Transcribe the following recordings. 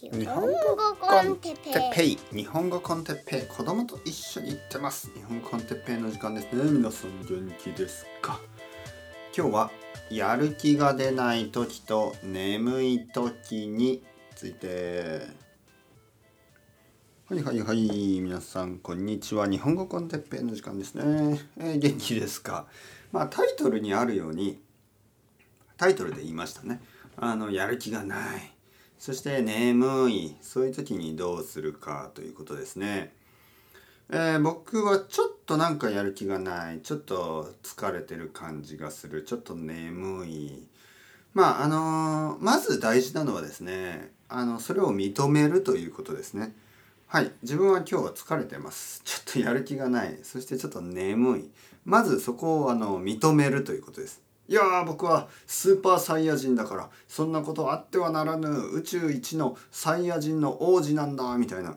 日本語コンテッペイ。日本語コンテッペイ。子供と一緒に行ってます。日本語コンテッペイの時間です。ね皆さん元気ですか？今日はやる気が出ない時と眠い時について。はいはいはい。皆さんこんにちは。日本語コンテッペイの時間ですね、えー、元気ですか？まあタイトルにあるようにタイトルで言いましたね。あのやる気がないそして眠い。そういう時にどうするかということですね。えー、僕はちょっとなんかやる気がない。ちょっと疲れてる感じがする。ちょっと眠い。まああのー、まず大事なのはですねあのそれを認めるということですね。はい。自分は今日は疲れてます。ちょっとやる気がない。そしてちょっと眠い。まずそこをあの認めるということです。いや僕はスーパーサイヤ人だからそんなことあってはならぬ宇宙一のサイヤ人の王子なんだみたいな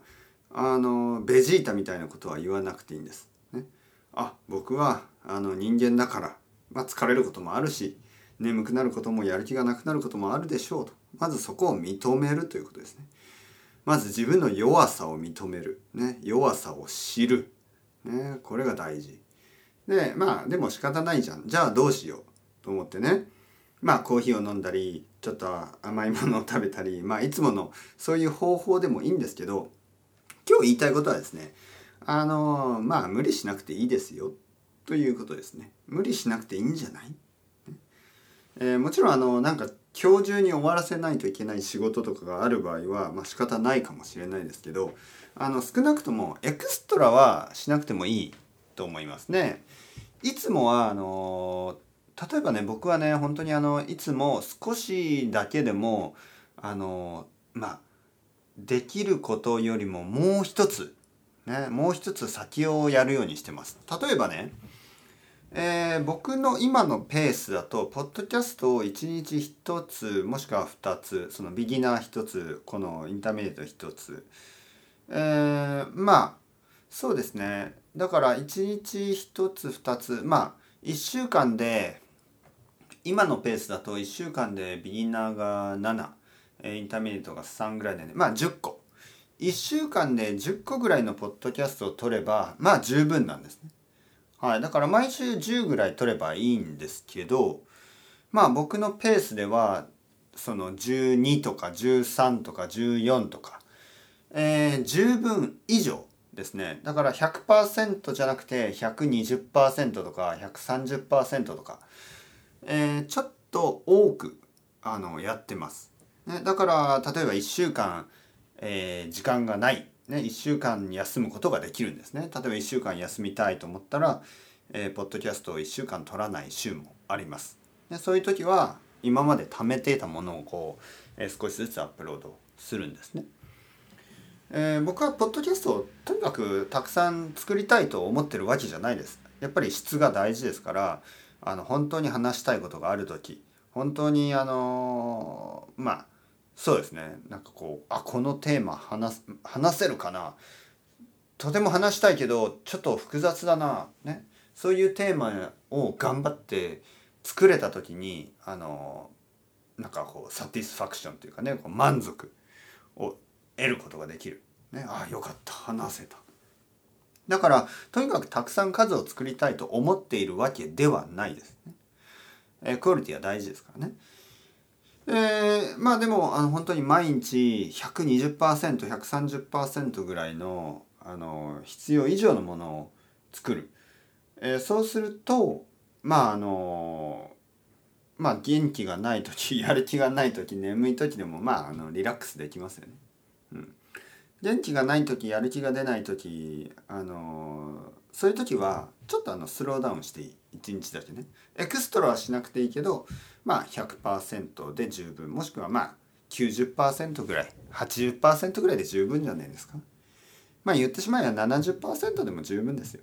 あのベジータみたいなことは言わなくていいんです。ね、あ僕はあの人間だから、まあ、疲れることもあるし眠くなることもやる気がなくなることもあるでしょうと。まずそこを認めるということですね。まず自分の弱さを認める、ね、弱さを知る、ね、これが大事。でまあでも仕方ないじゃん。じゃあどうしよう。と思ってね。まあコーヒーを飲んだりちょっと甘いものを食べたりまあいつものそういう方法でもいいんですけど今日言いたいことはですねあのまあ無理しなくていいですよということですね。無理しなくていいんじゃない、えー、もちろんあのなんか今日中に終わらせないといけない仕事とかがある場合はまあ仕方ないかもしれないですけどあの少なくともエクストラはしなくてもいいと思いますね。いつもはあのー例えばね僕はね本当にあのいつも少しだけでもあのまあできることよりももう一つねもう一つ先をやるようにしてます。例えばねえー、僕の今のペースだとポッドキャストを1日1つもしくは2つそのビギナー1つこのインターメディエート1つえー、まあそうですねだから1日1つ2つまあ1週間で今のペースだと1週間でビギナーが7 intermediate が3ぐらいでねまあ10個。1週間で10個ぐらいのポッドキャストを取ればまあ十分なんですね。はい、だから毎週10ぐらい取ればいいんですけどまあ僕のペースではその12とか13とか14とか、えー、十分以上ですね。だから100%じゃなくて120%とか130%とかえー、ちょっと多くあのやってます。ね、だから例えば1週間、えー、時間がない、ね、1週間休むことができるんですね。例えば1週間休みたいと思ったら、えー、ポッドキャストを1週間取らない週もあります。でそういう時は今まで貯めていたものをこう、えー、少しずつアップロードするんですね。えー、僕はポッドキャストをとにかくたくさん作りたいと思ってるわけじゃないです。やっぱり質が大事ですからあの本当に話したいことがある時本当にあのまあそうですね。なんかこうあこのテーマ話話せるかな。とても話したいけどちょっと複雑だな、ね、そういうテーマを頑張って作れた時にあのなんかこうサティスファクションというかねこう満足を得ることができる。ね、ああよかった。話せた。だからとにかくたくさん数を作りたいと思っているわけではないですね。えー、クオリティは大事ですからね。えー、まあでもあの本当に毎日 120%130% ぐらいのあの必要以上のものを作る、えー、そうするとまああのまあ元気がない時やる気がない時眠い時でもまああのリラックスできますよね。元気がない時やる気が出ない時あのそういう時はちょっとあのスローダウンしていい。1日だけね。エクストラはしなくていいけどまあ100%で十分。もしくはまあ90%ぐらい。80%ぐらいで十分じゃないですか。まあ言ってしまえば70%でも十分ですよ。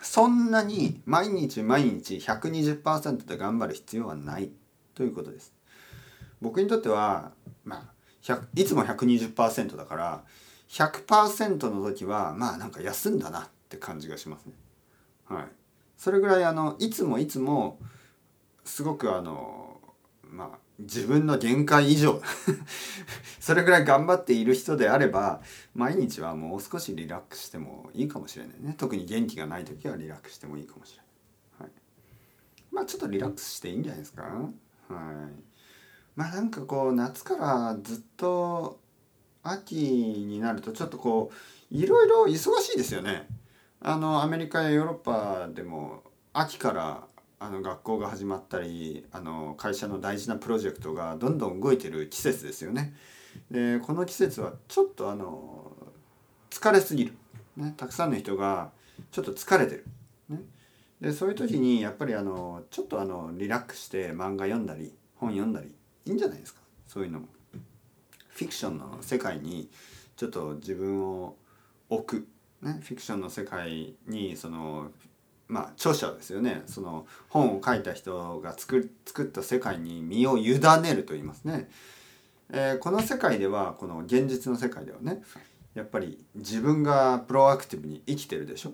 そんなに毎日毎日120%で頑張る必要はないということです。僕にとってはまあいつも120%だから100%の時はまあなんか休んだなって感じがしますね。はい、それぐらいあのいつもいつもすごくあのまあ自分の限界以上 それぐらい頑張っている人であれば毎日はもう少しリラックスしてもいいかもしれないね。特に元気がない時はリラックスしてもいいかもしれない、はい、まあちょっとリラックスしていいんじゃないですか。はい。まあなんかこう夏からずっと秋になるとちょっとこういろいろ忙しいですよね。あのアメリカやヨーロッパでも秋からあの学校が始まったりあの会社の大事なプロジェクトがどんどん動いてる季節ですよね。でこの季節はちょっとあの疲れすぎる、ね、たくさんの人がちょっと疲れてる、ね、でそういう時にやっぱりあのちょっとあのリラックスして漫画読んだり本読んだりいいんじゃないですか？そういうのも。フィクションの世界にちょっと自分を置く、ね、フィクションの世界にそのまあ著者ですよねその本を書いた人が作作った世界に身を委ねると言いますね。えー、この世界ではこの現実の世界ではねやっぱり自分がプロアクティブに生きてるでしょ？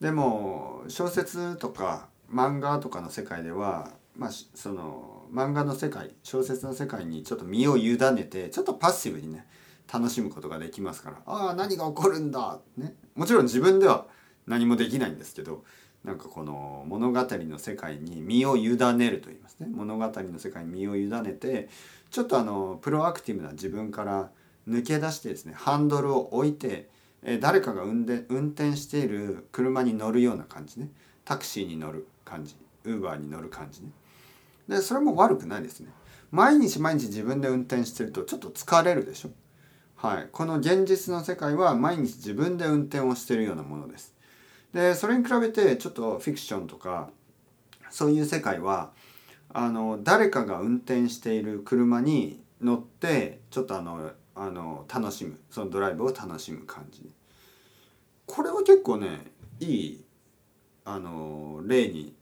でも小説とか漫画とかの世界では、まあ、その漫画の世界小説の世界にちょっと身を委ねてちょっとパッシブにね楽しむことができますから。ああ何が起こるんだ、ね、もちろん自分では何もできないんですけどなんかこの物語の世界に身を委ねると言いますね。物語の世界に身を委ねてちょっとあのプロアクティブな自分から抜け出してですねハンドルを置いて誰かが運転運転している車に乗るような感じね。タクシーに乗る感じ。ウーバーに乗る感じね。でそれも悪くないですね。毎日毎日自分で運転してるとちょっと疲れるでしょ。はい。この現実の世界は毎日自分で運転をしてるようなものです。でそれに比べてちょっとフィクションとかそういう世界はあの誰かが運転している車に乗ってちょっとあのあの楽しむそのドライブを楽しむ感じ。これは結構ねいいあの例に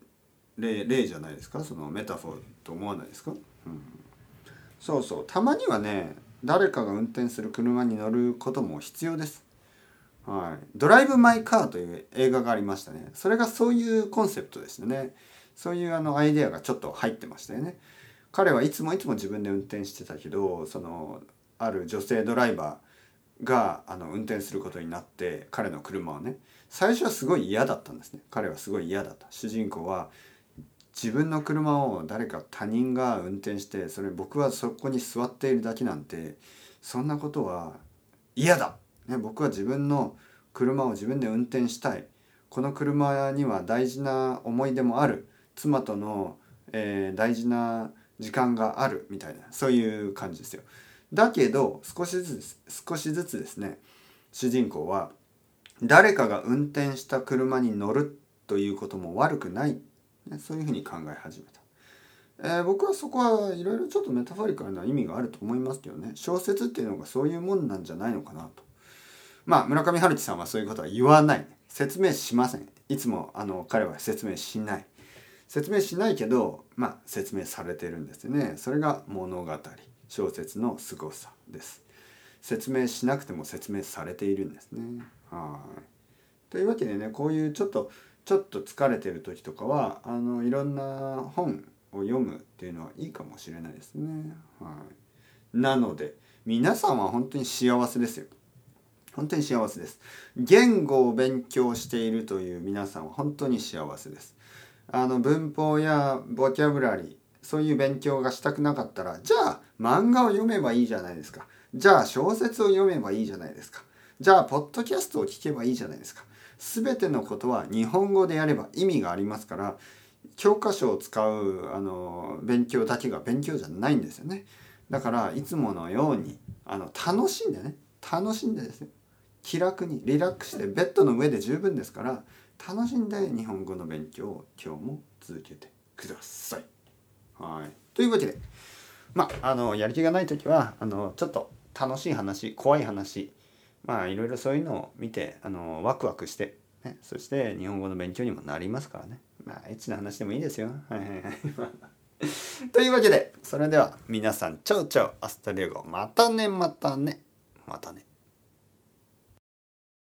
例例じゃないですか？そのメタフォーと思わないですか、うん、そうそう。たまにはね誰かが運転する車に乗ることも必要です。はい、ドライブ・マイ・カーという映画がありましたね。それがそういうコンセプトでしたね。そういうあのアイデアがちょっと入ってましたよね。彼はいつもいつも自分で運転してたけどそのある女性ドライバーがあの運転することになって彼の車をね最初はすごい嫌だったんですね。彼はすごい嫌だった。主人公は自分の車を誰か他人が運転してそれ僕はそこに座っているだけなんてそんなことは嫌だ。ね、僕は自分の車を自分で運転したい。この車には大事な思い出もある。妻との、えー、大事な時間がある。みたいな。そういう感じですよ。だけど少しずつ少しずつですね。主人公は誰かが運転した車に乗るということも悪くない、そういうふうに考え始めた。えー、僕はそこはいろいろちょっとメタファリカルな意味があると思いますけどね。小説っていうのがそういうもんなんじゃないのかなと。まあ村上春樹さんはそういうことは言わない。説明しません。いつもあの彼は説明しない。説明しないけどまあ説明されてるんですね。それが物語。小説の凄さです。説明しなくても説明されているんですね。はい。というわけでねこういうちょっとちょっと疲れてる時とかはあのいろんな本を読むっていうのはいいかもしれないですね。はい。なので皆さんは本当に幸せですよ。本当に幸せです。言語を勉強しているという皆さんは本当に幸せです。あの文法やボキャブラリーそういう勉強がしたくなかったらじゃあ漫画を読めばいいじゃないですか。じゃあ小説を読めばいいじゃないですか。じゃあポッドキャストを聞けばいいじゃないですか。全てのことは日本語でやれば意味がありますから教科書を使うあの勉強だけが勉強じゃないんですよねだからいつものようにあの楽しんでね楽しんでですね気楽にリラックスしてベッドの上で十分ですから楽しんで日本語の勉強を今日も続けてください。はい、というわけでまああのやる気がない時はあのちょっと楽しい話怖い話まあいろいろそういうのを見てあのワクワクして、ね、そして日本語の勉強にもなりますからねまあエッチな話でもいいですよ。はいはいはい というわけでそれでは皆さんチャウチャウアスタリアゴまたねまたねまたね。